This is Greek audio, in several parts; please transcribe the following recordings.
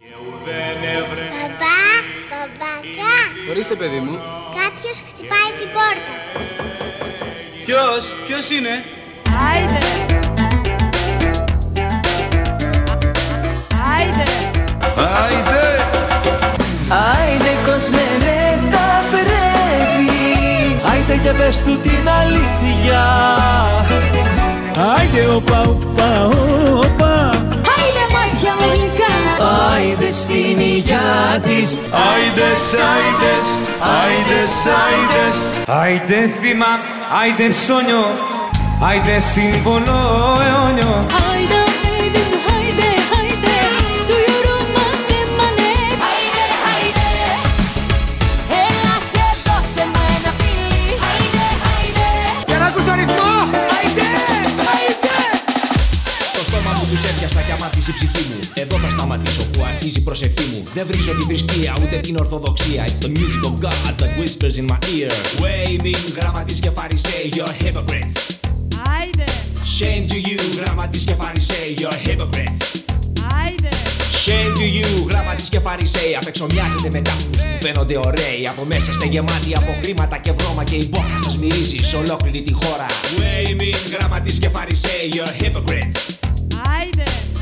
Παπά, παπακά, Ορίστε παιδί μου. κάποιος χτυπάει την πόρτα. Ποιος, ποιος είναι; Άιντε. Άιντε. Άιντε κόσμε με τα πρέπει Άιντε και πες του την αλήθεια Άιντε οπα οπα οπα Άιντε μάτια μου γλυκά. Άιντε στην υγειά της Άιντες, άιντες, άιντες, άιντες Άιντε θύμα, άιντε ψώνιο, άιντε σύμβολο αιώνιο. Άιντε, έπιασα και αμάτισε η ψυχή μου. Εδώ θα σταματήσω που αρχίζει η προσευχή μου. Δεν βρίζω τη θρησκεία ούτε την ορθοδοξία. It's the music of God that whispers in my ear. Waving γραμματείς και φαρισαίοι You're hypocrites. Άιντε, Shame to you γραμματείς και φαρισαίοι You're hypocrites. Άιντε. Shame to you γραμματείς και φαρισαίοι Απεξομοιάζετε με τάφους που φαίνονται ωραίοι. Από μέσα είστε γεμάτοι από χρήματα και βρώμα Και η μπόχα σας μυρίζει σε ολόκληρη τη χώρα. Waving γραμματείς και φαρισαίοι You're hypocrites. Άιντε,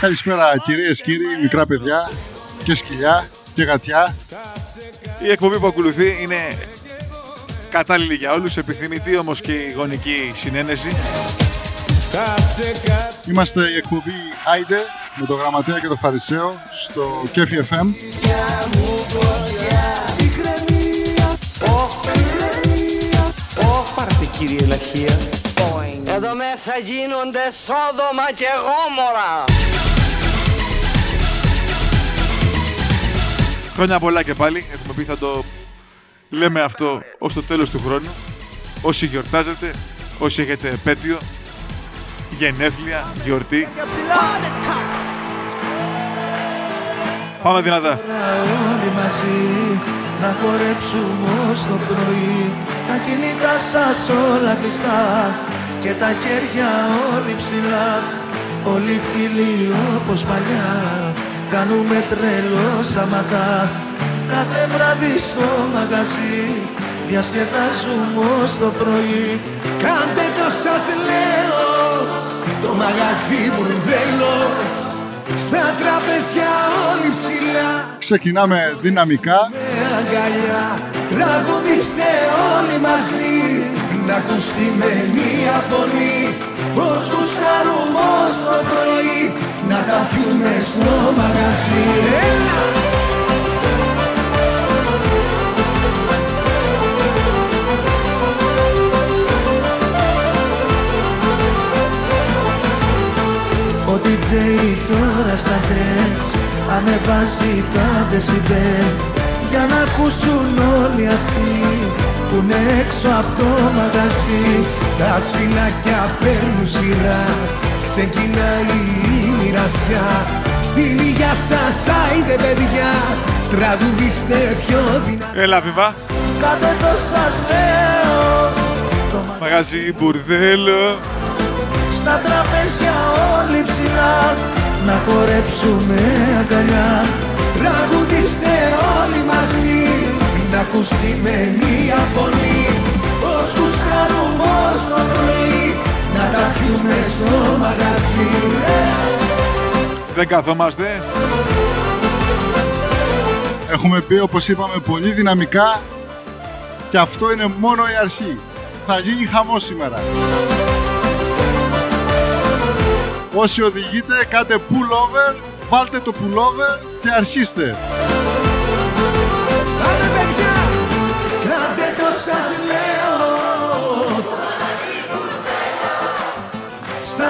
Καλησπέρα κυρίες, κύριοι, μικρά παιδιά και σκυλιά και γατιά. Η εκπομπή που ακολουθεί είναι κατάλληλη για όλους, επιθυμητή όμως και η γονική συνένεση. Είμαστε η εκπομπή Άιντε με το γραμματέα και το Φαρισαίο στο Κέφι FM. Πάρτε κύριε Λαχεία Εδώ μέσα γίνονται Σόδομα και Γόμορα Χρόνια πολλά και πάλι, έχουμε πει θα το λέμε αυτό ως το τέλος του χρόνου. Όσοι γιορτάζετε, όσοι έχετε επέτειο, γενέθλια, γιορτή. Πάμε δυνατά. Όλοι μαζί να χορέψουμε ως το πρωί Τα κινητά σας όλα κλειστά και τα χέρια όλοι ψηλά Όλοι φίλοι όπως παλιά. Κάνουμε τρελό σαματά Κάθε βράδυ στο μαγαζί διασκεδάζουμε ως το πρωί. Κάντε το σας λέω το μαγαζί μπουρδέλο στα τραπεζιά όλοι ψηλά. Ξεκινάμε δυναμικά. με αγκαλιά Τραγουδίστε όλοι μαζί Να ακουστεί με μία φωνή Πως γουστάρουμε ως το πρωί Να τα πιούμε στο μαγαζί. Έλα! Ο DJ τώρα στα τρες ανεβάζει τα δεσιμπέλ. Για να ακούσουν όλοι αυτοί που είναι έξω από το μαγαζί. Τα σφινάκια παίρνουν σειρά, ξεκινάει η μοιρασιά. Στην υγειά σας άιδε παιδιά, τραγουδίστε πιο δυνατά Έλα βιβά, Κάτε το σας λέω, το μαγαζί μαγαζί μπουρδέλο. στα τραπέζια όλοι ψηλά. Να χορέψουμε αγκαλιά. Τραγουδίστε όλοι μαζί Να ακουστεί με μία φωνή Πως γουστάρουμε ως το πρωί Να τα πιούμε στο μαγαζί Δεν καθόμαστε. Έχουμε πει όπως είπαμε πολύ δυναμικά και αυτό είναι μόνο η αρχή. Θα γίνει χαμός σήμερα. Όσοι οδηγείτε κάντε pullover, βάλτε το pullover και αρχίστε.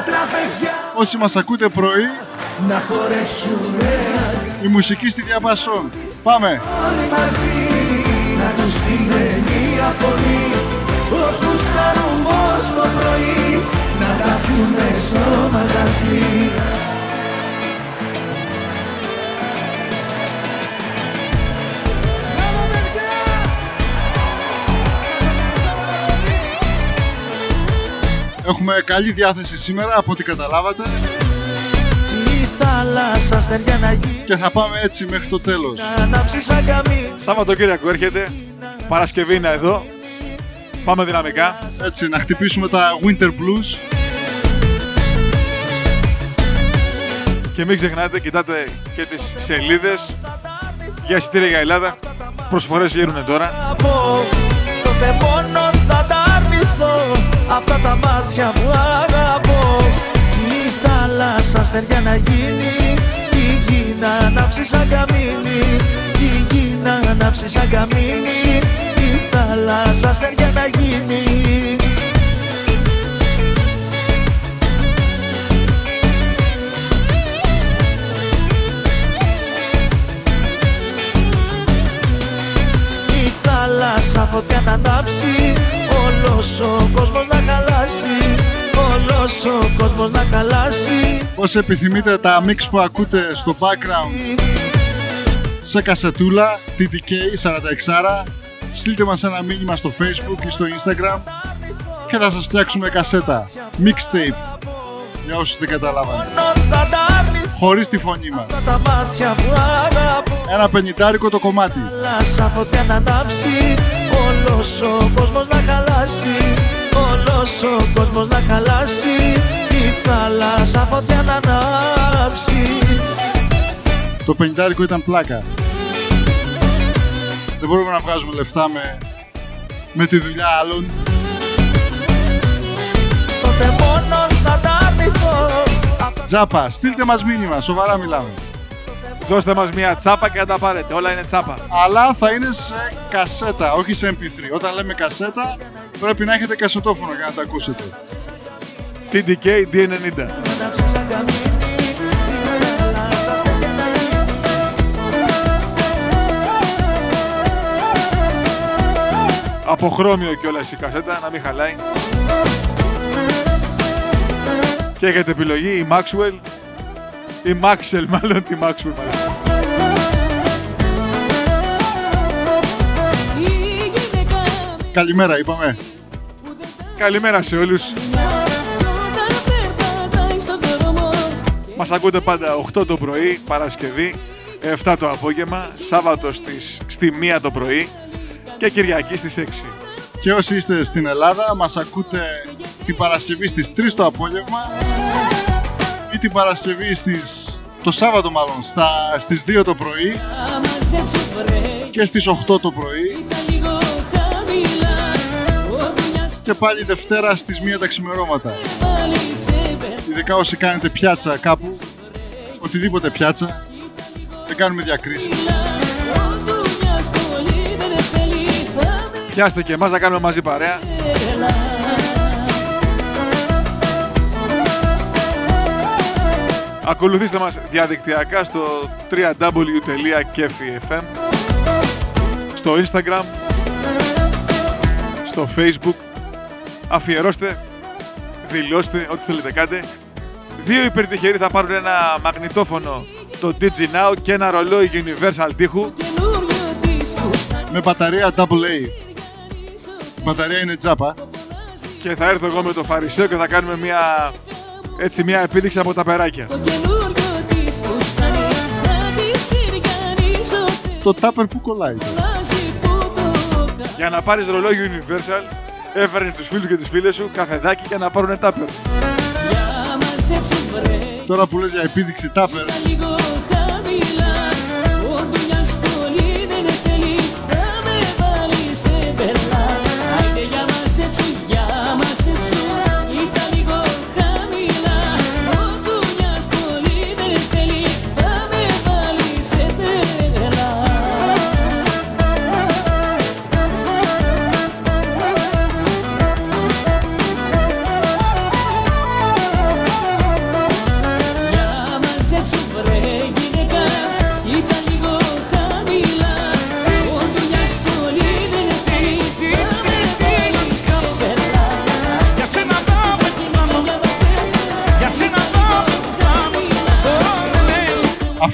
Τραπεζιά. Όσοι μας ακούτε πρωί, να χορέψουμε Η μουσική στη διαπασόν. Πάμε. όλοι μαζί να ακουστούμε μία φωνή. Ως γουστάρουμε ως το πρωί. Να τα πιούμε στο μαγαζί Έχουμε καλή διάθεση σήμερα από ό,τι καταλάβατε Η θάλασσα στεριά να γίνει και θα πάμε έτσι μέχρι το τέλος. να ανάψει σαν καμί Σάββατοκύριακο έρχεται. Παρασκευή είναι εδώ. Πάμε δυναμικά. Έτσι, να χτυπήσουμε τα Winter Blues. Και μην ξεχνάτε, κοιτάτε και τις σελίδες για εισιτήρια για Ελλάδα. Προσφορές γύρουν τώρα. Αυτά τα μάτια που αγαπώ. Η θάλασσα στεριά να γίνει Κι η γη να ανάψει σαν καμίνι Κι η γη να ανάψει σαν καμίνι Η θάλασσα στεριά να γίνει. Η θάλασσα φωτιά να ανάψει Όλος ο κόσμος να χαλάσει. Όλος ο κόσμος να χαλάσει. Όσοι επιθυμείτε τα mix που ακούτε στο background; Σε κασετούλα TTK 46 στείλτε μας ένα μήνυμα στο facebook ή στο instagram και θα σας φτιάξουμε κασέτα. Mixtape. Για όσους δεν καταλάβανε. Μόνο θα τα αρνηθώ χωρίς τη φωνή μας. Τα μάτια που αγαπώ. Ένα πενητάρικο το κομμάτι θάλασσα φωτιά να ανάψει Όλος ο κόσμος να χαλάσει Όλος ο κόσμος να χαλάσει Η θάλασσα φωτιά να ανάψει. Το πενητάρικο ήταν πλάκα. Δεν μπορούμε να βγάζουμε λεφτά με, με τη δουλειά άλλων. Τότε μόνος θα τα αρνηθώ Τζάπα, στείλτε μας μήνυμα, σοβαρά μιλάμε. Δώστε μας μια τσάπα και να τα πάρετε. Όλα είναι τσάπα. Αλλά θα είναι σε κασέτα, όχι σε MP3. Όταν λέμε κασέτα, πρέπει να έχετε κασετόφωνο για να τα ακούσετε. TDK D90. ανάψει σαν καμίνι Η θάλασσα στεριά να γίνει Από χρώμιο κιόλας η κασέτα, να μην χαλάει. Και έχετε επιλογή η Maxwell ή Maxwell μάλλον τη Maxwell μάλλον. Η γυναίκα με Καλημέρα, είπαμε. Καλημέρα σε όλους. όταν περπατάει στον δρόμο Μας ακούτε πάντα 8 το πρωί, Παρασκευή, 7 το απόγευμα, Σάββατο στις, στη 1 το πρωί και Κυριακή στις 6. Και όσοι είστε στην Ελλάδα, μας ακούτε την Παρασκευή στις 3 το απόγευμα ή την Παρασκευή στις... το Σάββατο μάλλον, στα... στις 2 το πρωί θα μαζέψω βρε και στις 8 το πρωί Ήταν λίγο χαμηλά Ό,τι μια και πάλι Δευτέρα στις 1 τα ξημερώματα. πάλι σε περνά Ειδικά όσοι κάνετε πιάτσα κάπου, οτιδήποτε πιάτσα, δεν κάνουμε διακρίσεις. Ό,τι μια πολύ δεν θέλει Θα με Πιάστε και εμάς να κάνουμε μαζί παρέα. Ακολουθήστε μας διαδικτυακά στο www.kefifm στο Instagram στο Facebook αφιερώστε δηλώστε ό,τι θέλετε κάντε δύο υπερτυχεροί θα πάρουν ένα μαγνητόφωνο το DigiNow και ένα ρολόι Universal τείχου Καινούριο της φούστα Με μπαταρία AA. Η μπαταρία είναι τζάπα. και θα έρθω εγώ με το φαρισαίο και θα κάνουμε μια έτσι μια επίδειξη από τα περάκια. Το καινούριο της φουστάνι Να της σιριανίσω Το τάπερ που κολλάει. Αλλάζει που το κάνει για να πάρεις ρολόι Universal έφερνες τους φίλους και τις φίλες σου καφεδάκι για να πάρουν τάπερ Για μαζέψω βρες. Τώρα που λες για επίδειξη τάπερ,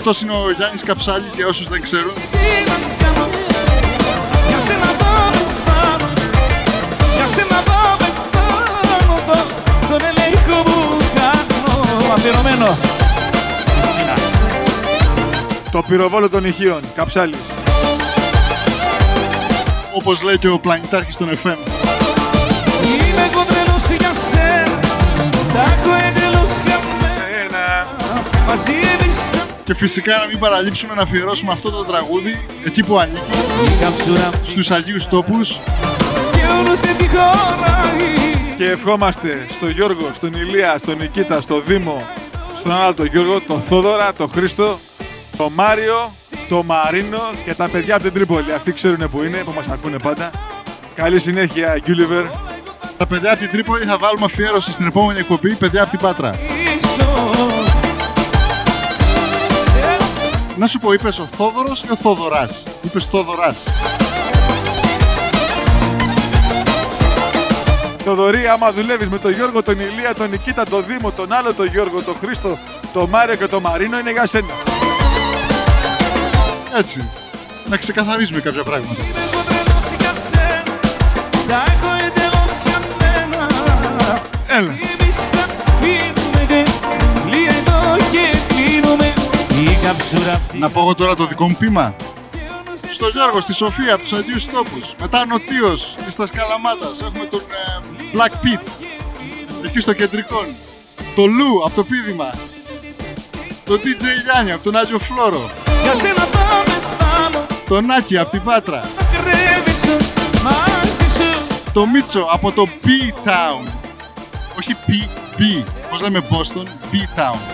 Αυτός είναι ο Γιάννης Καψάλης για όσους δεν ξέρουν. Για σένα πάμε, πάμε Για σένα πάμε, πάμε το- Τον ελέγχο που κάνω Αφιερωμένο Το πυροβόλο των ηχείων. Καψάλης. Όπως λέει και ο πλανητάρχης των FM. Είμαι εγώ τρελός για σένα Τα έχω εντελώς για μένα Μαζί εμείς θα Και φυσικά να μην παραλείψουμε να αφιερώσουμε αυτό το τραγούδι εκεί που ανήκει, Η καψούρα στους Αγίους Τόπους, και όλος δεν τη χωράει Και ευχόμαστε στο Γιώργο, στον Ηλία, στον Νικήτα, στο Δήμο, στον άλλο τον Γιώργο, τον Θόδωρα, τον Χρήστο, τον Μάριο, τον Μαρίνο και τα παιδιά από την Τρίπολη. Αυτοί ξέρουν που είναι, που μας ακούνε πάντα. Καλή συνέχεια, Γκούλιβερ. τα παιδιά από την Τρίπολη θα βάλουμε αφιέρωση στην επόμενη εκπομπή, παιδιά από την Πάτρα. Να σου πω, είπες ο Θόδωρος ή ο Θόδωρας; Είπες Θόδωρας. Θοδωρή, άμα δουλεύεις με τον Γιώργο, τον Ηλία, τον Νικήτα, τον Δήμο, τον άλλο τον Γιώργο, τον Χρήστο, τον Μάριο και τον Μαρίνο, είναι για σένα. Έτσι. Να ξεκαθαρίζουμε κάποια πράγματα. Είμαι Να πω εγώ τώρα το δικό μου πείμα. Στο Γιώργο, στη Σοφία, από τους Αγίους Τόπους. Μετά νοτίως, της Τασκαλαμάτας. Έχουμε τον ε, Black Pit. Εκεί στο κεντρικό. Το Λου, από το Πίδημα. Το DJ Γιάννη, από τον Άγιο Φλόρο. Για σένα πάμε πάνω Το Νάκη, από την Πάτρα. Θα κρέμισω μαζί σου Το Μίτσο, από το B-Town. Όχι P, B. Πώς λέμε Boston, B-Town.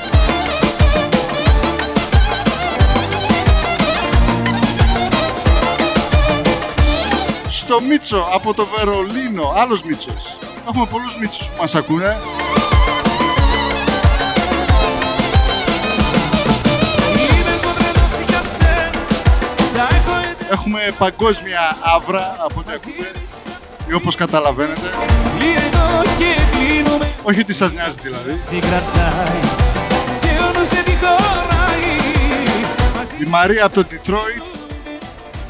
Στο Μίτσο από το Βερολίνο, άλλος Μίτσος. Έχουμε πολλούς Μίτσους που μας ακούνε. Είμαι εγώ τρελός για σένα Τα έχω εντελώς Έχουμε παγκόσμια άβρα από ό,τι ακούτε. Ή όπως καταλαβαίνετε. Λίγο και κλείνουμε Όχι τι σας νοιάζει δηλαδή. Τι κρατάει Και όλος δεν τη χωράει Μαζί Η Μαρία από το Detroit.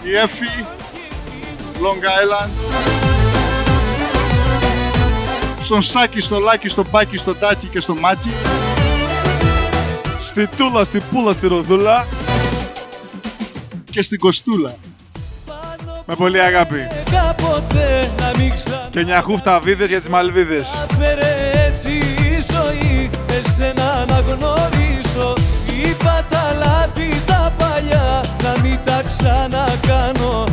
Η Εφη. Long Island. Στον Σάκη, στο Λάκη, στο Μπάκη, στο Τάκη και στο Μάκη. Στη Τούλα, στη Πούλα, στη Ροδούλα. και στην Κοστούλα. Με πολύ αγάπη. κάποτε να μην ξανά Και μια χούφτα βίδες για τις Μαλβίδες. Φέρε έτσι η ζωή Εσένα να γνωρίσω Είπα τα λάθη τα παλιά Να μην τα ξανακάνω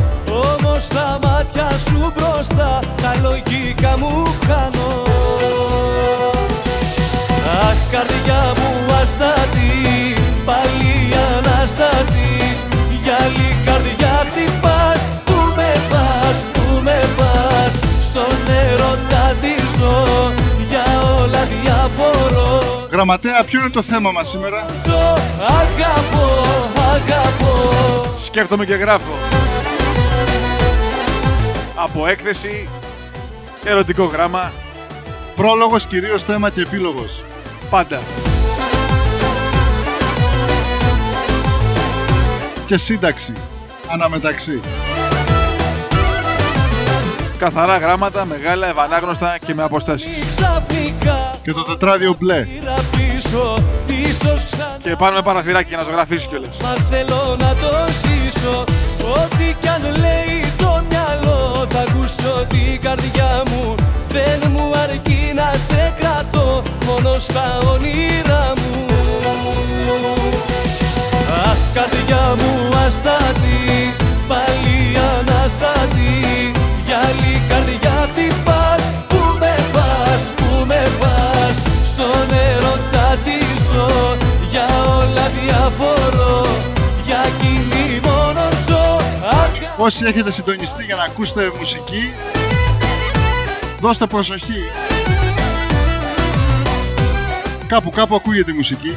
Όμως τα μάτια σου μπροστά Τα λογικά μου χάνω Αχ καρδιά μου αστάτη Πάλι αναστάτη Για άλλη καρδιά χτυπάς Πού με πας, πού με πας Στον έρωτα τη ζω Για όλα διαφορώ Γραμματέα, ποιο είναι το θέμα μας σήμερα; Ζω, Αγαπώ, αγαπώ Σκέφτομαι και γράφω. Από έκθεση, ερωτικό γράμμα, Πρόλογος, κυρίως θέμα και επίλογος. πάντα. Και σύνταξη. Αναμεταξύ. Καθαρά γράμματα, μεγάλα, ευανάγνωστα και με αποστάσεις. Ξαφνικά Και το τετράδιο μπλε. πήρα πίσω Ίσως ξανά Και πάνω με παραθυράκι για να ζωγραφίσεις κιόλας. Μα θέλω να το ζήσω Ό,τι κι αν λέει το μυαλό Θα ακούσω την καρδιά μου. Δεν μου αρκεί να σε κρατώ Μόνο στα όνειρά μου. Αχ καρδιά μου αστάτη Πάλι αναστάτη. Για άλλη καρδιά Όσοι έχετε συντονιστεί για να ακούσετε μουσική, δώστε προσοχή. Κάπου κάπου ακούγεται η μουσική.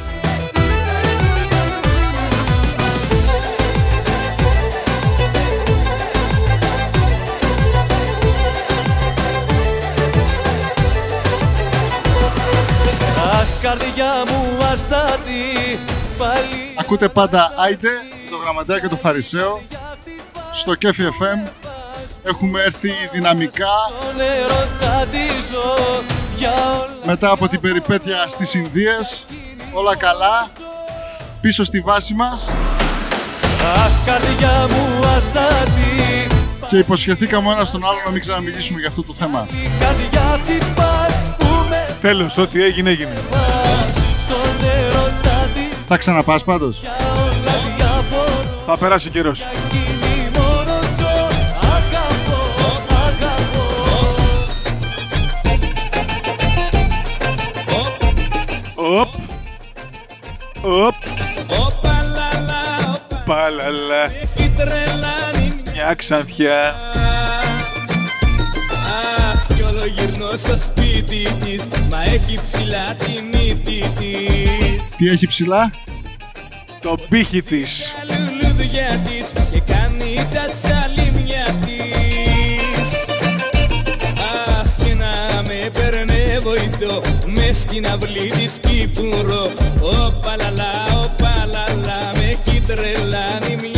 Αχ καρδιά μου αστάτη Πάλι Ακούτε πάντα Άιντε, το γραμματέα και το Φαρισαίο. Στο Κέφι FM έχουμε έρθει δυναμικά μετά από την περιπέτεια στις Ινδίες. Όλα καλά, πίσω στη βάση μας. Αχ, καρδιά μου αστάτη Και υποσχεθήκαμε ένας στον άλλο να μην ξαναμιλήσουμε για αυτό το θέμα. Η καρδιά χτυπάς που με Τέλος, ό,τι έγινε, έγινε. πας Στον έρωτα της Θα ξαναπάς πάντως. για όλα διάφορα Θα περάσει καιρός. Οπ. Οπ. Παλαλά. Έχει τρελάνει Μια ξανθιά. Αχ, κι όλο γυρνώ στο σπίτι της Μα έχει ψηλά τη μύτη της Τι έχει ψηλά; Το πύχη της. Τα λουλούδια της Και κάνει τα στην αυλή της Κύπουρο Ω παλαλά, ω παλαλά Με έχει τρελάνει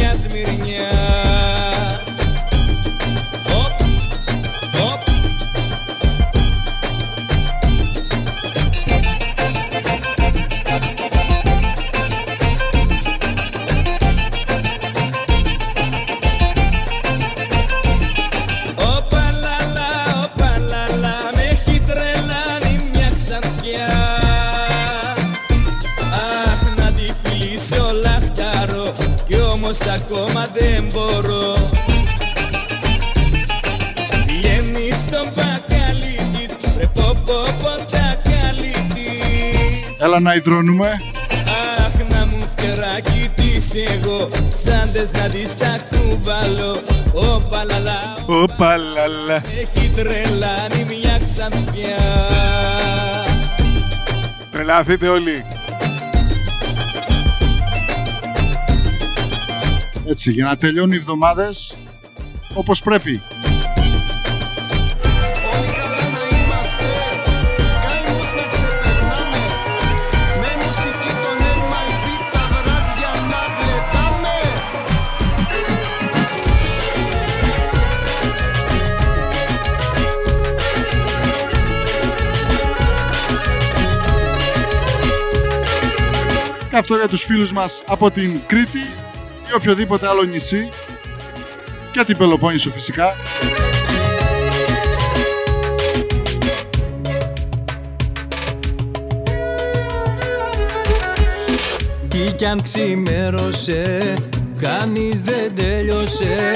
να υδρώνουμε. Αχ, να μου φτεράκι της εγώ Σάντες να της τα κουβαλώ Όπα λαλά, Ω παλαλά. έχει τρελάνει μια ξανθιά Τρελαθείτε όλοι. Έτσι, για να τελειώνουν οι εβδομάδες όπως πρέπει. Αυτό για τους φίλους μας από την Κρήτη ή οποιοδήποτε άλλο νησί και την Πελοπόννησο φυσικά. Κι κι αν ξημέρωσε Κανείς δεν τέλειωσε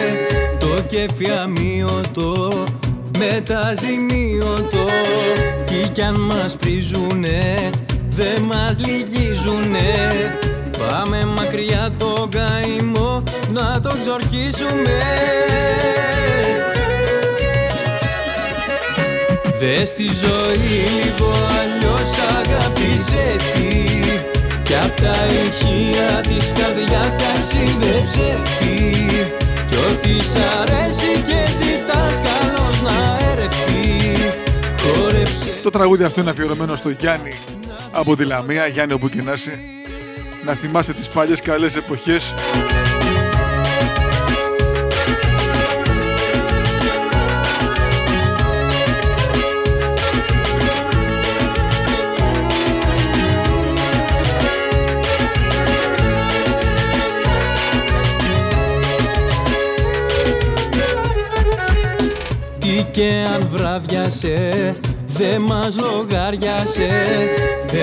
Το κέφι αμύωτο Μεταζημίωτο Κι κι αν μας πρίζουνε Δεν μας λυγίζουνε. Πάμε μακριά το καημό Να το ξορκίσουμε. Δες τη ζωή λίγο αλλιώς αγάπησε τι Κι απ' τα ηχεία της καρδιάς ταξίδεψε τι Κι ό,τι σ' αρέσει και ζητάς καλώς να έρθει. Χόρεψε Το τραγούδι αυτό είναι αφιερωμένο στο Γιάννη από τη Λαμία. Γιάννη όπου και να είσαι. Να θυμάστε τις παλιές καλές εποχές. Τι και αν βράδιασε Δε μας λογάριασε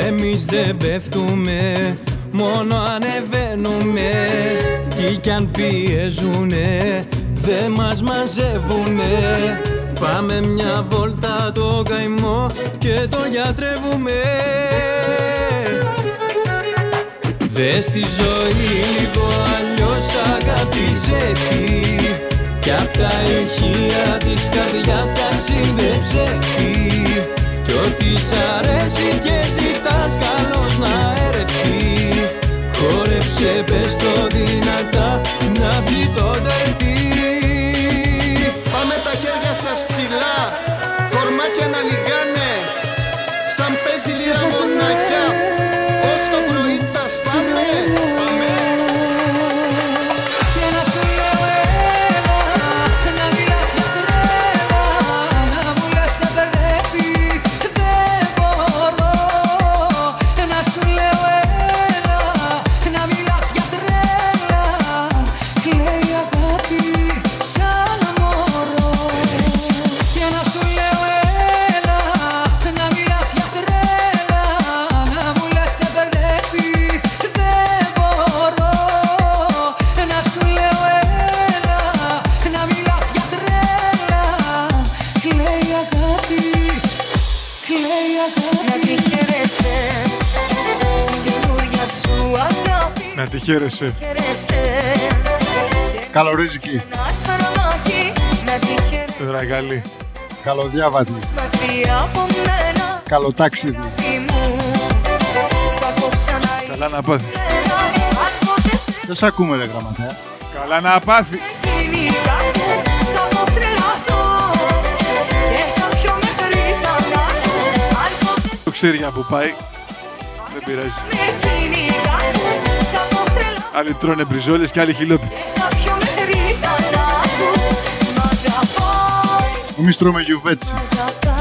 Εμείς δεν πέφτουμε Μόνο ανεβαίνουμε Τι κι αν πιέζουνε Δε μας μαζεύουνε. Πάμε μια βόλτα το καημό Και το γιατρεύουμε. Δες τη ζωή λίγο αλλιώς αγάπησε τι Κι απ' τα ηχεία της καρδιάς ταξίδεψε τι Κι ό,τι σ' αρέσει και ζητάς καλώς να έρθει. Χόρεψε πες το δυνατά να βγει το Να τη χαίρεσαι. χαίρεσαι Καλορίζικη. Ένα σφαρμάκι να τη χαίρεσαι Δραγαλή. Καλοδιάβατη. Μακριά από μένα Καλοτάξιδη. τι μου Στα έχω ξανά Καλά να πάθει. Αν ποτέ σε Δεν σ' ακούμε ρε γραμματέα. Καλά να πάθει. γίνει κάτι Θα έχω τρελαθώ Και θα πιω μέχρι θανάτου Αν ποτέ Το ξέρει για που πάει. Δεν πειράζει. Άλλοι τρώνε μπριζόλες και άλλοι χιλόπι. Θα πιω μέχρι θανάτου Μ' αγαπάει Εμείς τρώμε γιουβέτσι. Αγαπάει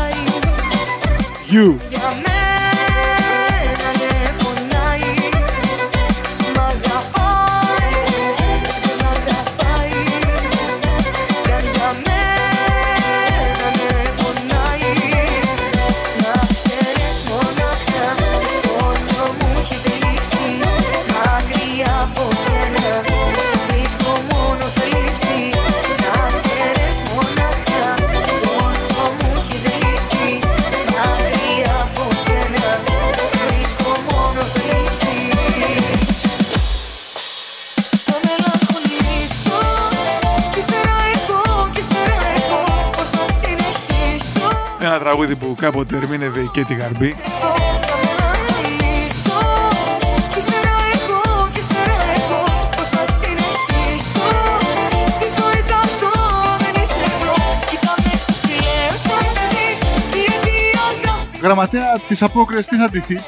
σαν παιδί Γιατί η αγάπη Γραμματέα της απόκριας τι θα ντυθείς;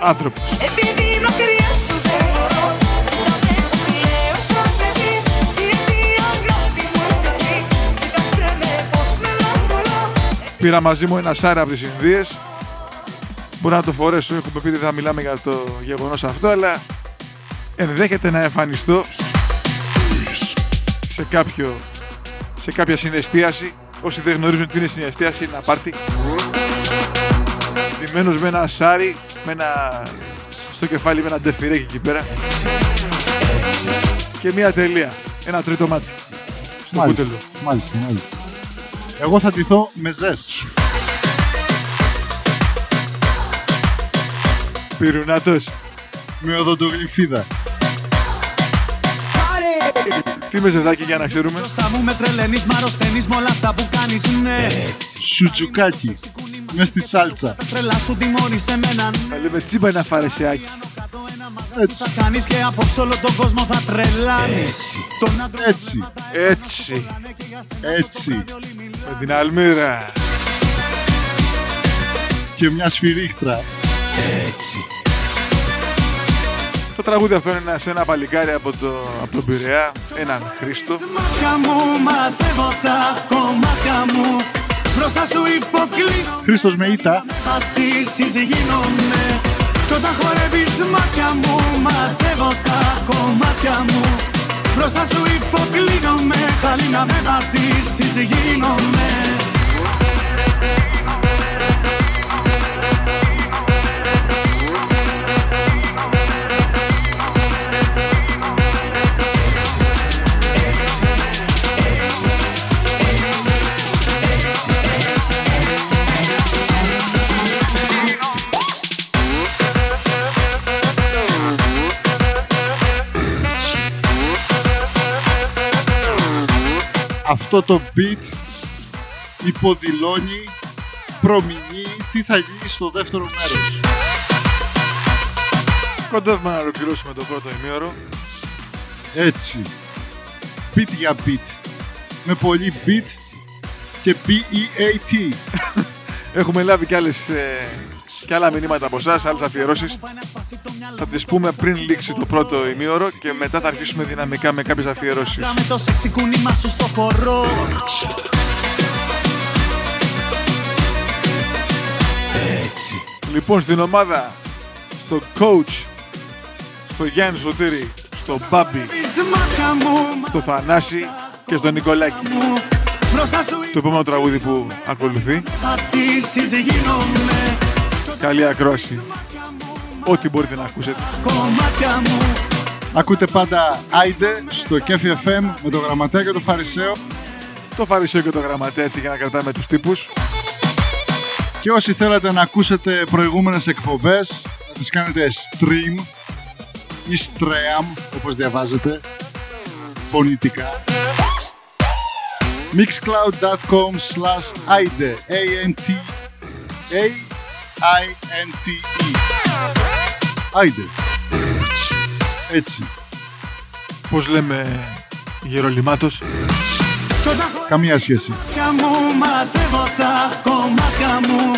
Άνθρωπος. Επειδή Πήρα μαζί μου ένα σάρα από τις Ινδίες. Μπορώ να το φορέσω, έχουμε πει ότι θα μιλάμε για το γεγονός αυτό, αλλά ενδέχεται να εμφανιστώ σε, κάποιο, σε κάποια συναισθίαση. Όσοι δεν γνωρίζουν τι είναι συναισθίαση, είναι ένα πάρτι. Ντυμένος με ένα σάρι, με ένα στο κεφάλι με ένα ντεφιρέκι εκεί πέρα. Και μία τελεία. Ένα τρίτο μάτι. Στο Μάλιστα, κούτελο. μάλιστα, μάλιστα. Εγώ θα ντυθώ με ζες. Πυρουνάτος. Με οδοντογλυφίδα. Τι με ζευγάκι για να ξέρουμε. Μπροστά μου με τρελαίνεις, μ' αρρωσταίνεις με όλα αυτά που κάνεις, ναι Σουτζουκάκι. Μες στη σάλτσα. Τα τρελά σου τιμώνεις σε μένα, ναι Θα λέμε τσίμπα ένα φαρεσιάκι. Έτσι. Θα κάνεις και απόψε όλο τον κόσμο θα τρελάνεις Τον άντρο Έτσι. Έτσι. Έτσι. Με την Αλμύρα. Και μια σφυρίχτρα. Το τραγούδι αυτό είναι ένα- σε ένα παλικάρι από, το, από τον Πειραιά, έναν Χρήστο. μάτια μου μαζεύω τα κομμάτια μου Μπροστά σου υποκλίνω Χρήστος με ήττα. Πατήσεις γίνομαι Κι όταν χορεύεις μάτια μου Μαζεύω τα κομμάτια μου Μπροστά σου υποκλίνομαι Χαλή να με πατήσεις γίνομαι Αυτό το beat υποδηλώνει, προμηνύει τι θα γίνει στο δεύτερο μέρος. Κοντεύουμε να ολοκληρώσουμε το πρώτο ημίωρο. Έτσι. Beat για beat. Με πολύ beat και E B-E-A-T. Έχουμε λάβει και, άλλες, ε, και άλλα μηνύματα από εσάς, άλλες αφιερώσεις. Θα τις πούμε πριν λήξει το πρώτο ημίωρο και μετά θα αρχίσουμε δυναμικά με κάποιες αφιερώσεις. Με το σεξι κούνημα σου στο χορό Λοιπόν, στην ομάδα, στο coach, στο Γιάννη Σωτήρη, στο Μπάμπι, Τις μάτια μου στο Θανάση και στο Νικολάκη. μου Μπροστά σου Το επόμενο τραγούδι που ακολουθεί. Πατήσεις γίνομαι Καλή ακρόαση. Ό,τι μπορείτε να ακούσετε. Κομμάτια μου Ακούτε πάντα Άιντε στο Κέφι FM με το γραμματέα και το Φαρισαίο. Το Φαρισαίο και το Γραμματέα έτσι για να κρατάμε τους τύπους. Και όσοι θέλετε να ακούσετε προηγούμενες εκπομπές, να τις κάνετε stream ή Stream όπως διαβάζετε φωνητικά mixcloud.com slash aide A-N-T A-I-N-T-E Aide Έτσι. Πώς λέμε γερολιμάτος; Καμία σχέση. Μάτια μου μαζεύω τα κομμάτια μου.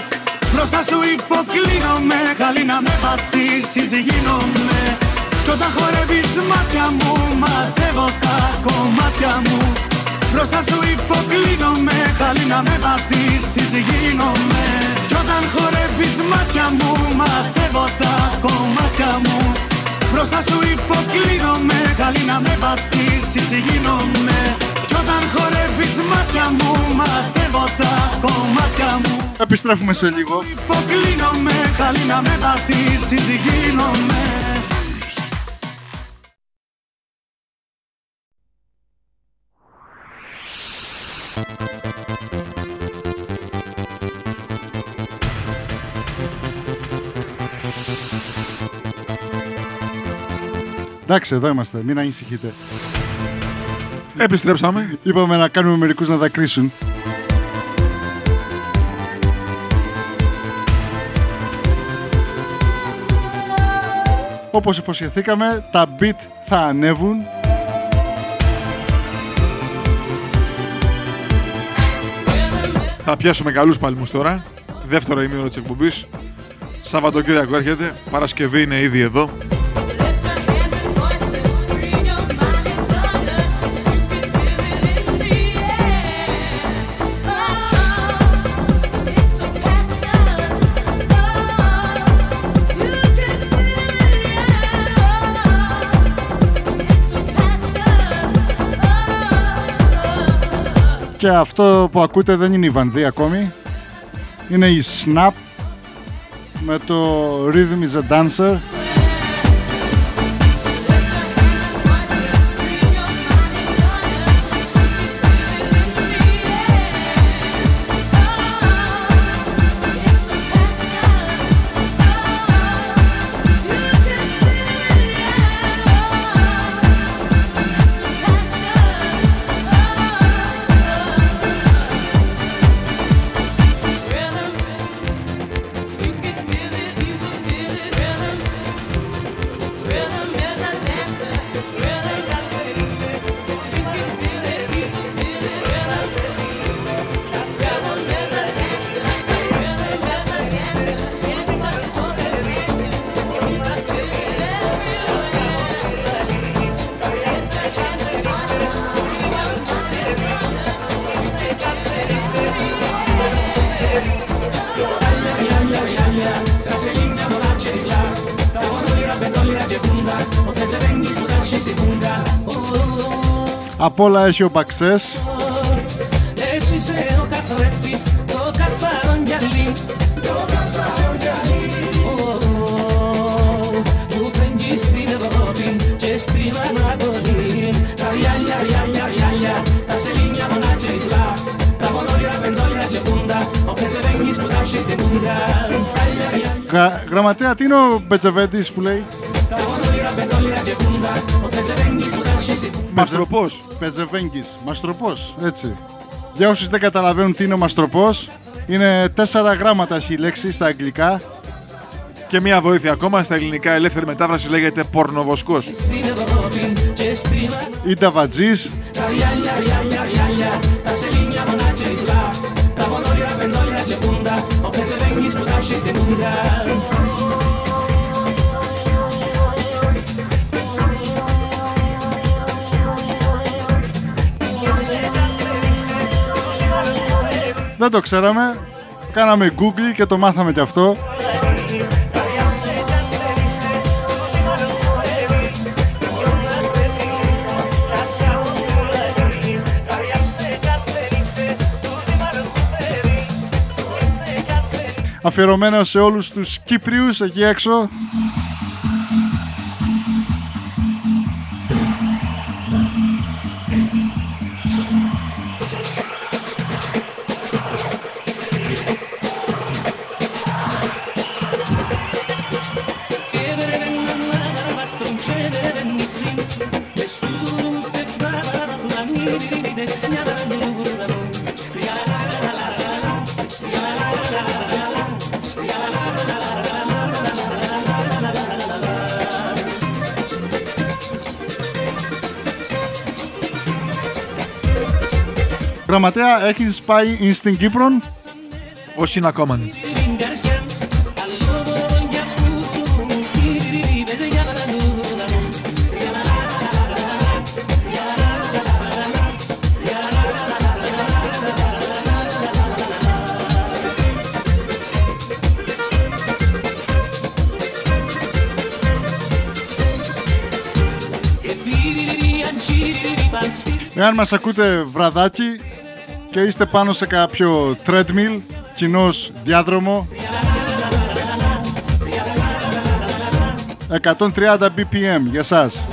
Μπροστά σου υποκλίνομαι Καλή να με πατήσεις γίνομαι. Κι όταν χορεύεις μάτια μου Μαζεύω τα κομμάτια μου. Μπροστά σου υποκλίνομαι Καλή να με πατήσεις γίνομαι. Κι όταν χορεύεις μάτια μου Μαζεύω τα κομμάτια μου. Μπροστά σου υποκλίνομαι Καλή να με πατήσεις γίνομαι. Κι όταν χορεύεις μάτια μου Μαζεύω τα κομμάτια μου. Επιστρέφουμε σε λίγο. Υποκλίνομαι Καλή να με πατήσεις γίνομαι Εντάξει εδώ είμαστε μην ανησυχείτε Επιστρέψαμε. Είπαμε να κάνουμε μερικούς να δακρύσουν Όπως υποσχεθήκαμε, τα beat θα ανέβουν. Θα πιάσουμε καλούς παλμούς τώρα. Δεύτερο ημίωρο της εκπομπής. Σαββατοκύριακο έρχεται. Παρασκευή είναι ήδη εδώ. Και αυτό που ακούτε δεν είναι η Βανδύ ακόμη. Είναι η Snap με το Rhythm is a Dancer. Απ' όλα έχει ο Μπαξές. Εσύ είσαι ο καθρέφτης, το καθαρό γυαλί. Το καθαρό γυαλί. Που φεγγείς στην Ευρώπη και στην Ανατολή. Τα ριάλια, ριάλια, ριάλια, τα σελίνια μονατσικλά Τα βολόλια, πεντόλια και πούντα Όποτε σε βέγγεις που τάσεις την πούντα. Γρα- Γραμματέα, τι είναι ο Μπετζεβέντης που λέει; Τα βολόλια, πεντόλια και πούντα Όποτε σε βέγγεις που τάσεις την πούντα Μαστροπός. Πεζεβέγγις. Μαστροπός. Έτσι. Για όσους δεν καταλαβαίνουν τι είναι ο μαστροπός, είναι τέσσερα γράμματα έχει η λέξη στα αγγλικά. Και μια βοήθεια ακόμα στα ελληνικά ελεύθερη μετάφραση λέγεται πορνοβοσκός. στην Ευρώπη και στην Ή ταβατζής. Δεν το ξέραμε. Κάναμε Google και το μάθαμε κι αυτό. Αφιερωμένο σε όλους τους Κύπριους εκεί έξω. Γραμματέα, έχεις πάει εις στην Κύπρο. Όχι είναι ακόμα. Εάν μας ακούτε βραδάκι και είστε πάνω σε κάποιο treadmill, κοινός διάδρομο, 130 BPM για σας.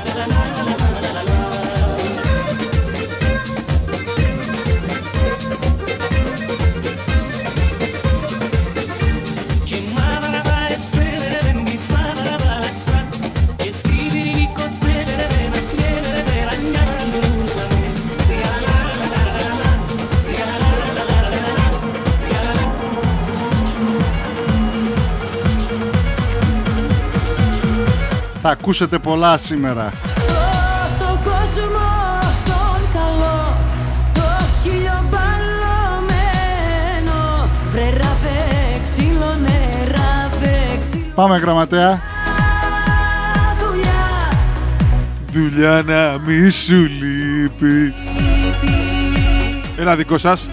Θα ακούσετε πολλά σήμερα. Το κόσμο τον καλό Το χιλιομπαλωμένο Βρε ραβέ ξύλο νεράβε ξύλο Πάμε γραμματέα. δουλειά Δουλειά να μη σου λείπει. Ένα δικό σας.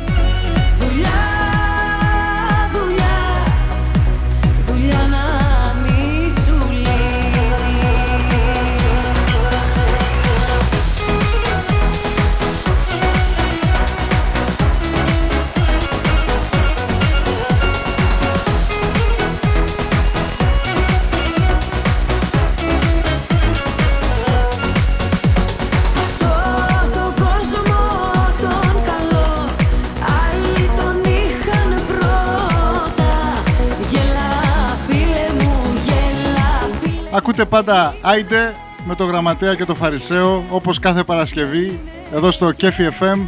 Ακούτε πάντα Άιντε με το Γραμματέα και το Φαρισαίο όπως κάθε Παρασκευή εδώ στο Κέφι FM.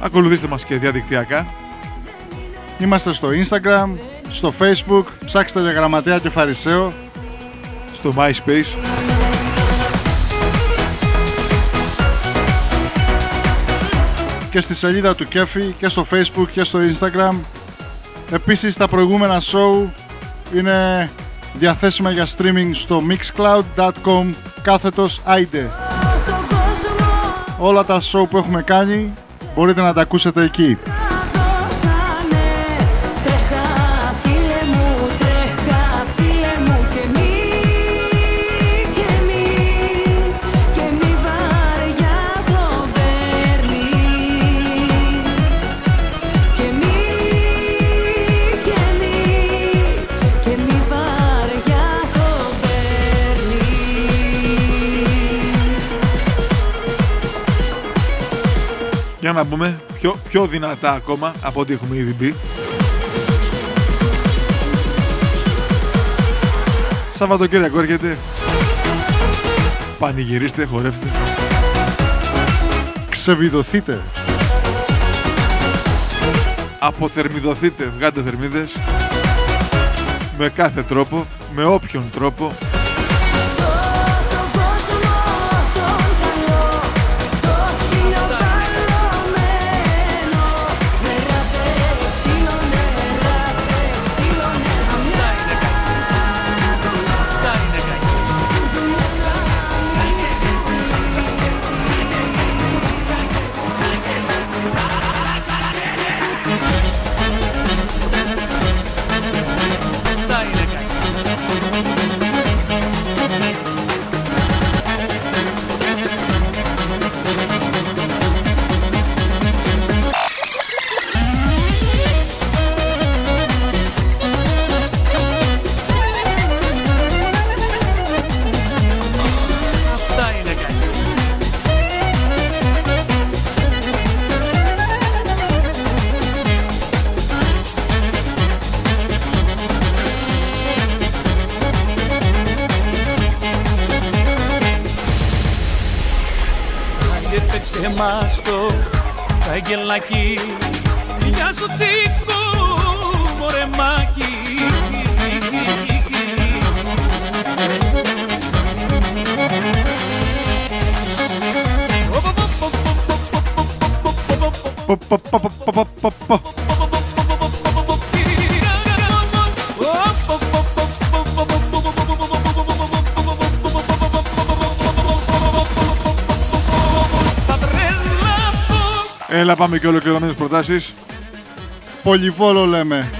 Ακολουθήστε μας και διαδικτυακά. Είμαστε στο Instagram, στο Facebook, ψάξτε για Γραμματέα και Φαρισαίο. Στο MySpace. και στη σελίδα του Κέφι και στο Facebook και στο Instagram. Επίσης τα προηγούμενα show είναι διαθέσιμα για streaming στο mixcloud.com κάθετος AIDE. Όλα τα show που έχουμε κάνει μπορείτε να τα ακούσετε εκεί. Να μπούμε πιο, πιο δυνατά ακόμα από ό,τι έχουμε ήδη μπει. Σαββατοκύριακο έρχεται. Πανηγυρίστε, χορεύστε. Ξεβιδωθείτε. Αποθερμιδωθείτε, βγάτε θερμίδες. Με κάθε τρόπο, με όποιον τρόπο. Και ολοκληρωμένες προτάσεις. Πολυβόλο λέμε.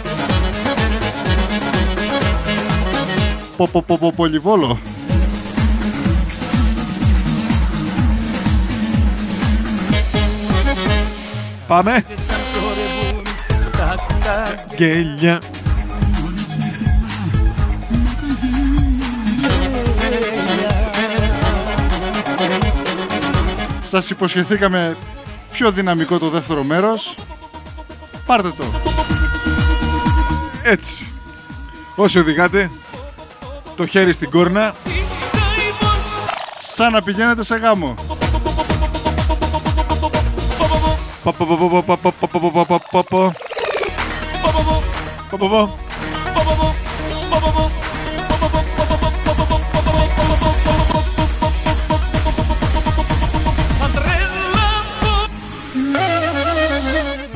Πο, πο, πο, πο, πολυβόλο. Πάμε. Γέλια. Σας υποσχεθήκαμε πιο δυναμικό το δεύτερο μέρος. Πάρτε το. Έτσι. Όσοι οδηγάτε, το χέρι στην κόρνα. Σαν να πηγαίνετε σε γάμο. Πο, πο, πο, πο, πο, πο, πο, πο, πο, πο, πο, πο,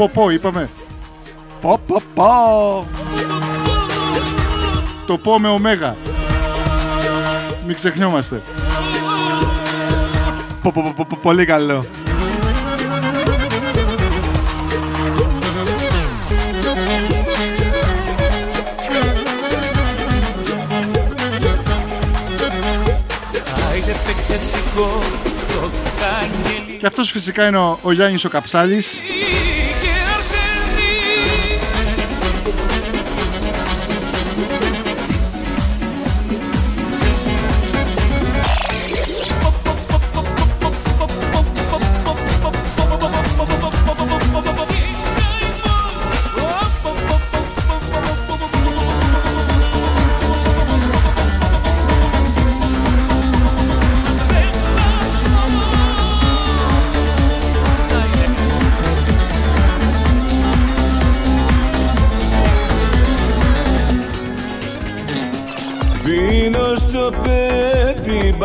πο. Πο, πο, πο. Πω πω είπαμε. Πο, πο, πο. Το πω με ωμέγα. Μην ξεχνιόμαστε. Πο, πο, πο, πο, πο, Πολύ καλό. Άιντε παίξε ψυχό το κανέλι Και αυτός φυσικά είναι ο, ο Γιάννης ο Καψάλης.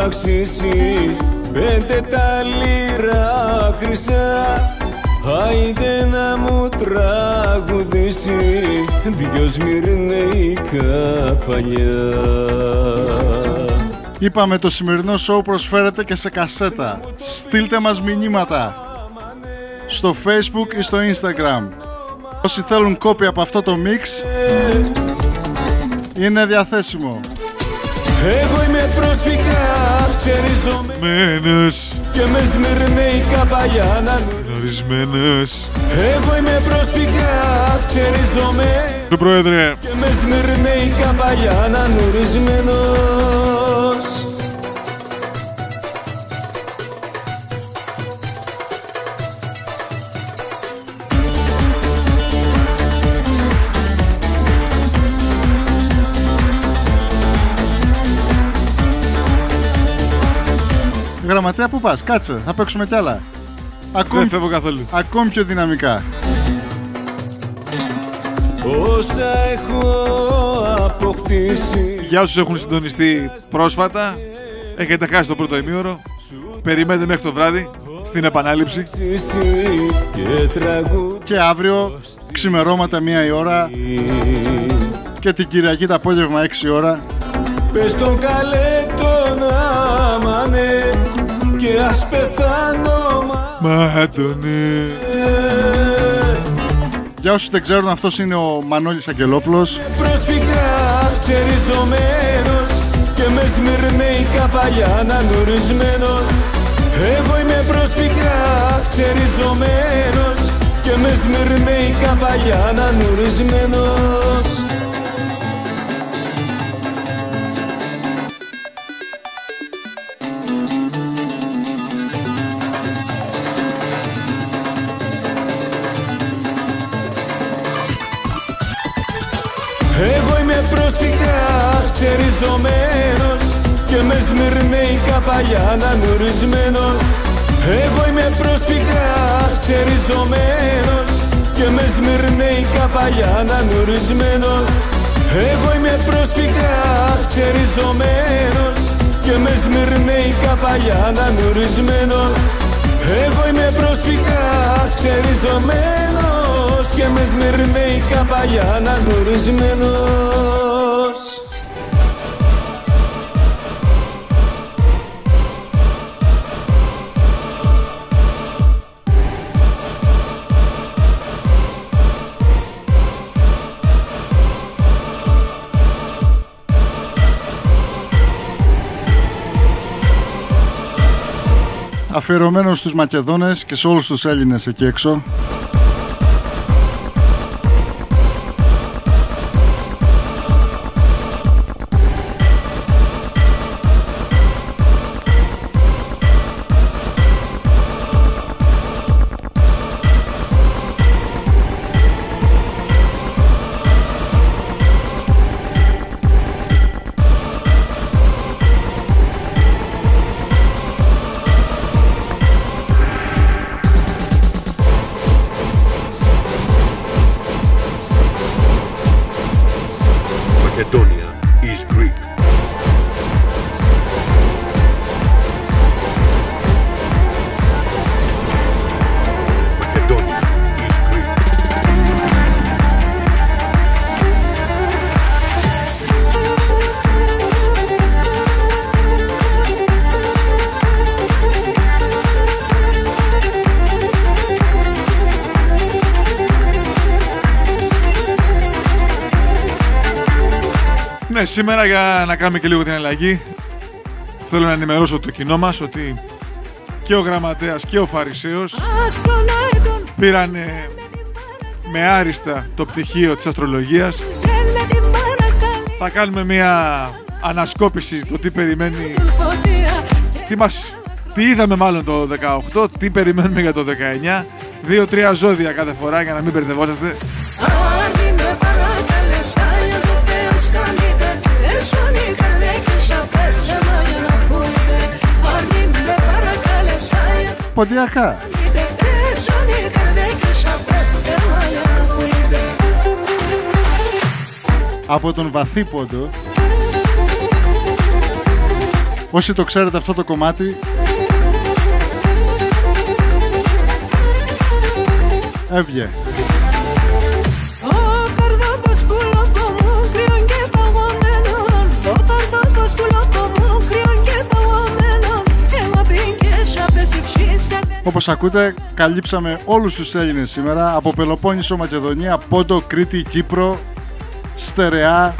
Παιδί μπαξίσι Πέντε τα λίρα χρυσά Άιντε να μου τραγουδήσει Δυο σμυρνεϊκά παλιά Είπαμε το σημερινό show προσφέρεται και σε κασέτα. Στείλτε μας μηνύματα στο facebook ή στο instagram. Όσοι θέλουν κόπη από αυτό το mix είναι διαθέσιμο. Εγώ είμαι πρόσφυγας, ξεριζωμένος Μένος, Και με σμυρνεϊκά παλιά να νου- ορισμένος. Εγώ είμαι πρόσφυγας, ξεριζωμένος Του Πρόεδρε, Και με σμυρνεϊκά παλιά να νουρισμένος Γραμματέα που πας, κάτσε, θα παίξουμε κι άλλα. Ακόμη, δεν φεύγω καθόλου. ακόμη πιο δυναμικά. Όσα έχω αποκτήσει Για όσους έχουν συντονιστεί πρόσφατα, έχετε χάσει το πρώτο ημίωρο. Περιμένετε μέχρι το βράδυ στην επανάληψη. εσύ και τραγούδι Και αύριο ξημερώματα μία η ώρα και την Κυριακή το απόγευμα 6 ώρα. Πες τον καλέ Και ας πεθάνω μα Μάτωνε. Για όσους δεν ξέρουν αυτός είναι ο Μανώλης Αγγελόπουλος. Πρόσφυγας ξεριζωμένος Και με σμυρνεϊκά παλιά να νουρισμένος Εγώ είμαι πρόσφυγας ξεριζωμένος Και με σμυρνεϊκά παλιά να νουρισμένος ξεριζωμένος Και με σμυρνεϊκά παλιά ανανουρισμένος Εγώ είμαι πρόσφυγας ξεριζωμένος Και με σμυρνεϊκά παλιά ανανουρισμένος Εγώ είμαι πρόσφυγας ξεριζωμένος Και με σμυρνεϊκά παλιά ανανουρισμένος Εγώ είμαι πρόσφυγας ξεριζωμένος Και με σμυρνέικα παλιά αναγνωρισμένος Αφιερωμένος στους Μακεδόνες και σε όλους τους Έλληνες εκεί έξω. Σήμερα για να κάνουμε και λίγο την αλλαγή θέλω να ενημερώσω το κοινό μας ότι και ο γραμματέας και ο Φαρισαίος πήραν ε, με άριστα το πτυχίο της αστρολογίας. Θα κάνουμε μια ανασκόπηση το τι περιμένει, τι, μας, τι είδαμε μάλλον το 18, τι περιμένουμε για το 19. Δύο-τρία ζώδια κάθε φορά για να μην μπερδευόσαστε. Πουλείτε από τον βαθύ πόντο. Όσοι το ξέρετε αυτό το κομμάτι, έβγε. Όπως ακούτε, καλύψαμε όλους τους Έλληνες σήμερα από Πελοπόννησο, Μακεδονία, Πόντο, Κρήτη, Κύπρο, Στερεά, Αν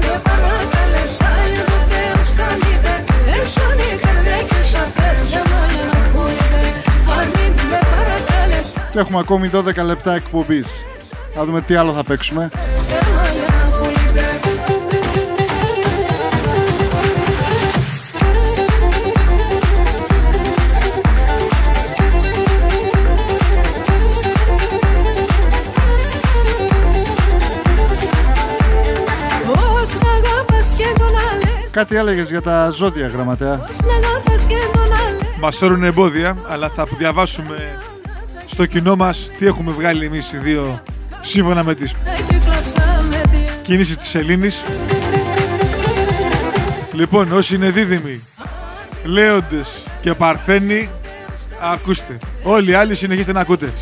με παρακαλες, άγια το Θεός καλείται Έσωνη καρδέκια πες σε μάγια να πουλείτε Αν με παρακαλες, και έχουμε ακόμη 12 λεπτά εκπομπής. Θα δούμε τι άλλο θα παίξουμε. Κάτι έλεγες για τα ζώδια, γραμματέα. Πώς να αγαπάς και τον άλλες Μας φέρουν εμπόδια, αλλά θα διαβάσουμε στο κοινό μας τι έχουμε βγάλει εμείς οι δύο σύμφωνα με τις Και κλαψάμε τις κινήσεις της Ελλήνης. Λοιπόν, όσοι είναι δίδυμοι, λέοντες και παρθένοι, ακούστε. Όλοι οι άλλοι συνεχίστε να ακούτε.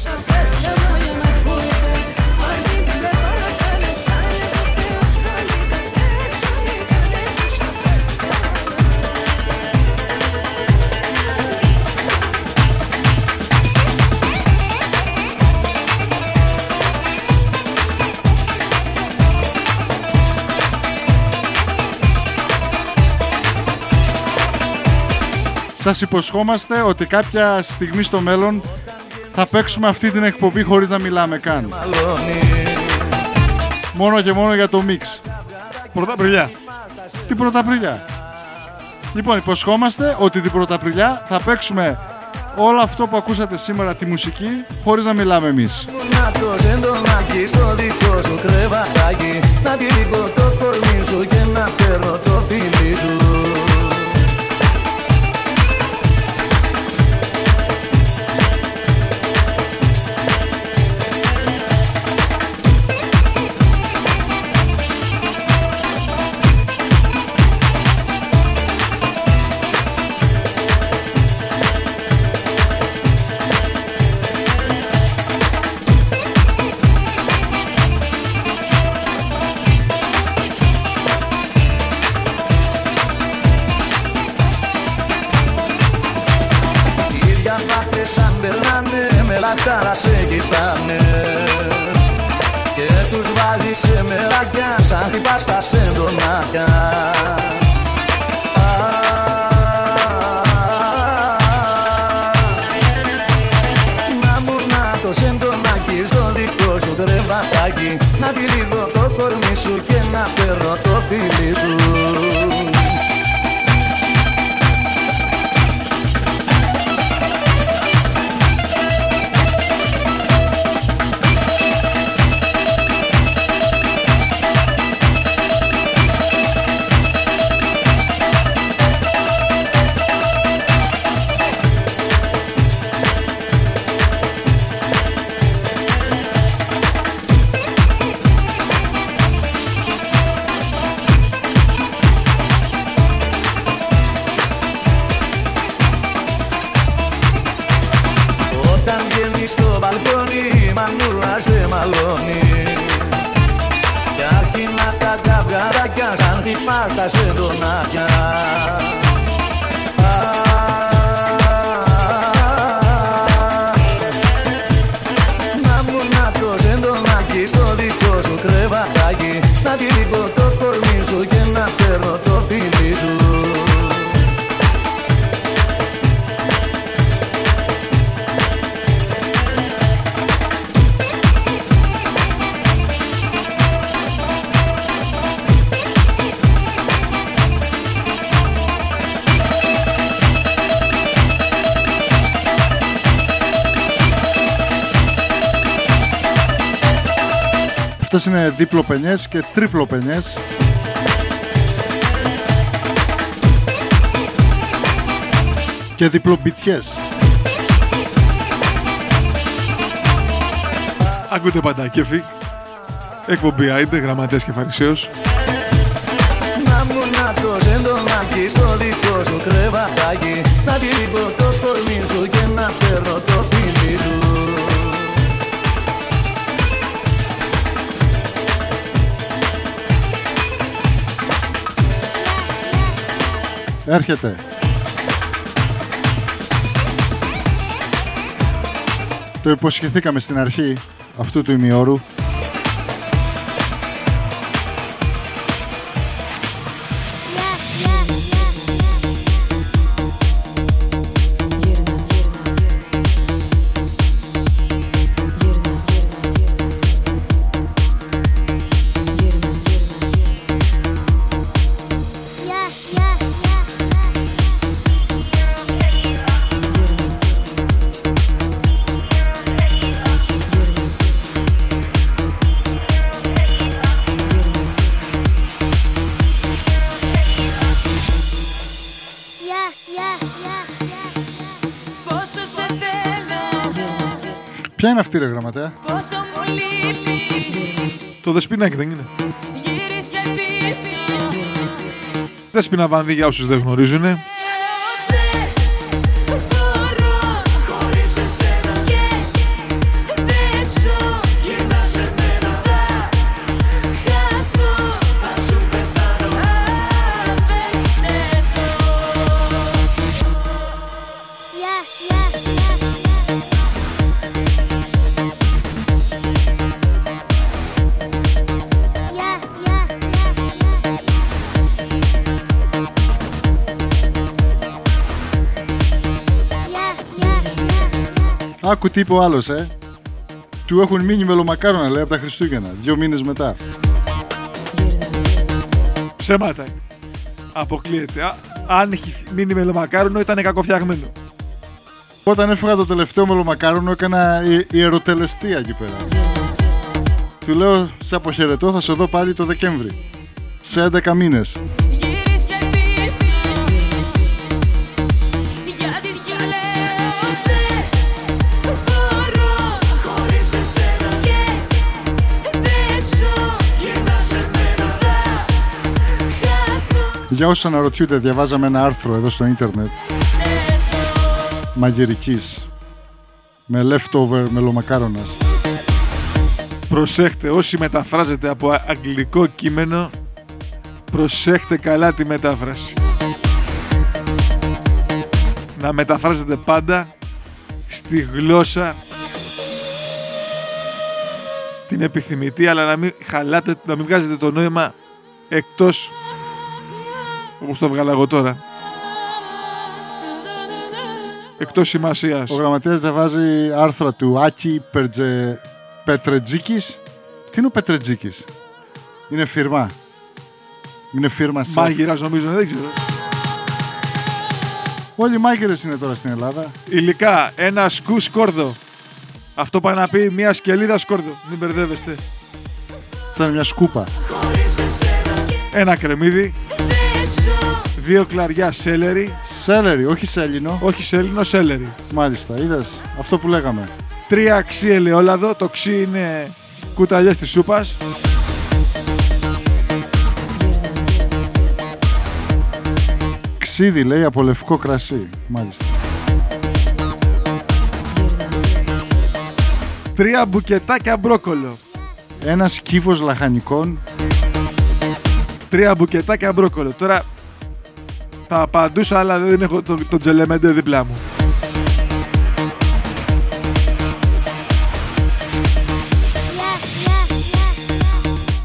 Σας υποσχόμαστε ότι κάποια στιγμή στο μέλλον θα παίξουμε αυτή την εκπομπή χωρίς να μιλάμε καν. Μόνο και μόνο για το μίξ. Πρωταπριλιά. Την Πρωταπριλιά. Λοιπόν, υποσχόμαστε ότι την Πρωταπριλιά θα παίξουμε όλο αυτό που ακούσατε σήμερα τη μουσική χωρίς να μιλάμε εμείς. Να παίρνω το Αυτές είναι δίπλο πενιές και τρίπλο πενιές. Και διπλομπιτιές. Ακούτε παντάκεφι. Εκπομπή Άιντε, γραμματέας και φαρισαίος. Να μου να Έρχεται. Το υποσχεθήκαμε στην αρχή αυτού του ημιώρου. Το δεσπινάκι δεν είναι. Γύρισε πίσω Δέσποινα Βανδύ για όσους δεν γνωρίζουν. Άκου τι είπε ο άλλος, ε. Του έχουν μείνει μελομακάρονα, λέει, από τα Χριστούγεννα. Δύο μήνες μετά. Ψέματα. είναι. Αποκλείεται. Α, αν έχει μείνει μελομακάρονο ήταν κακοφτιαγμένο. Όταν έφυγα το τελευταίο μελομακάρονο, έκανα ι- ιεροτελεστία εκεί πέρα. Του λέω, σε αποχαιρετώ, θα σε δω πάλι το Δεκέμβρη. Σε 11 μήνες. Για όσους αναρωτιούνται, διαβάζαμε ένα άρθρο εδώ στο ίντερνετ μαγειρικής με leftover μελομακάρονας. Προσέχτε, όσοι μεταφράζετε από α- αγγλικό κείμενο, προσέχτε καλά τη μετάφραση. Να μεταφράζετε πάντα στη γλώσσα είναι επιθυμητή, αλλά να μην χαλάτε, να μην βγάζετε το νόημα εκτός όπως το βγάλα εγώ τώρα. Εκτός σημασίας. Ο γραμματέας διαβάζει άρθρα του Άκη Περτζε... Πετρετζίκης. Τι είναι ο Πετρετζίκης; Είναι φίρμα. Είναι φίρμα σε... Μάγειρας νομίζω, δεν ξέρω. Όλοι οι μάγειρες είναι τώρα στην Ελλάδα. Υλικά, ένα σκου σκόρδο. Αυτό πάει να πει μια σκελίδα σκόρδο. Μην μπερδεύεστε. Αυτό είναι μια σκούπα. Ένα κρεμμύδι. Δύο κλαριά σέλερι. Σέλερι, όχι σέλινο. Όχι σέλινο, σέλερι. Μάλιστα, είδες. Αυτό που λέγαμε. Τρία ξύ ελαιόλαδο. Το ξύ είναι κουταλιές της σούπας. Ξύδι λέει από λευκό κρασί. Μάλιστα. Τρία μπουκετάκια μπρόκολο. Ένας κύβος λαχανικών. Τρία μπουκετάκια μπρόκολο. Τώρα θα απαντούσα, αλλά δεν έχω το, το τζελεμέντε δίπλα μου.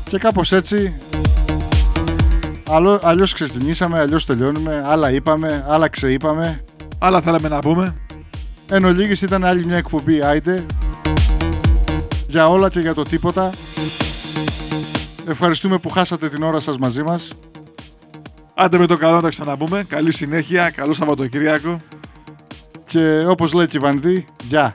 Και κάπως έτσι Αλλο, αλλιώς ξεκινήσαμε, αλλιώς τελειώνουμε, άλλα είπαμε, άλλα ξεείπαμε. Άλλα θέλαμε να πούμε. Εν ολίγης ήταν άλλη μια εκπομπή Άιντε. Για όλα και για το τίποτα. Ευχαριστούμε που χάσατε την ώρα σας μαζί μας. Άντε με το καλό να τα ξαναπούμε. Καλή συνέχεια, καλό Σαββατοκύριακο. Και όπως λέει και η Βανδύ, γεια.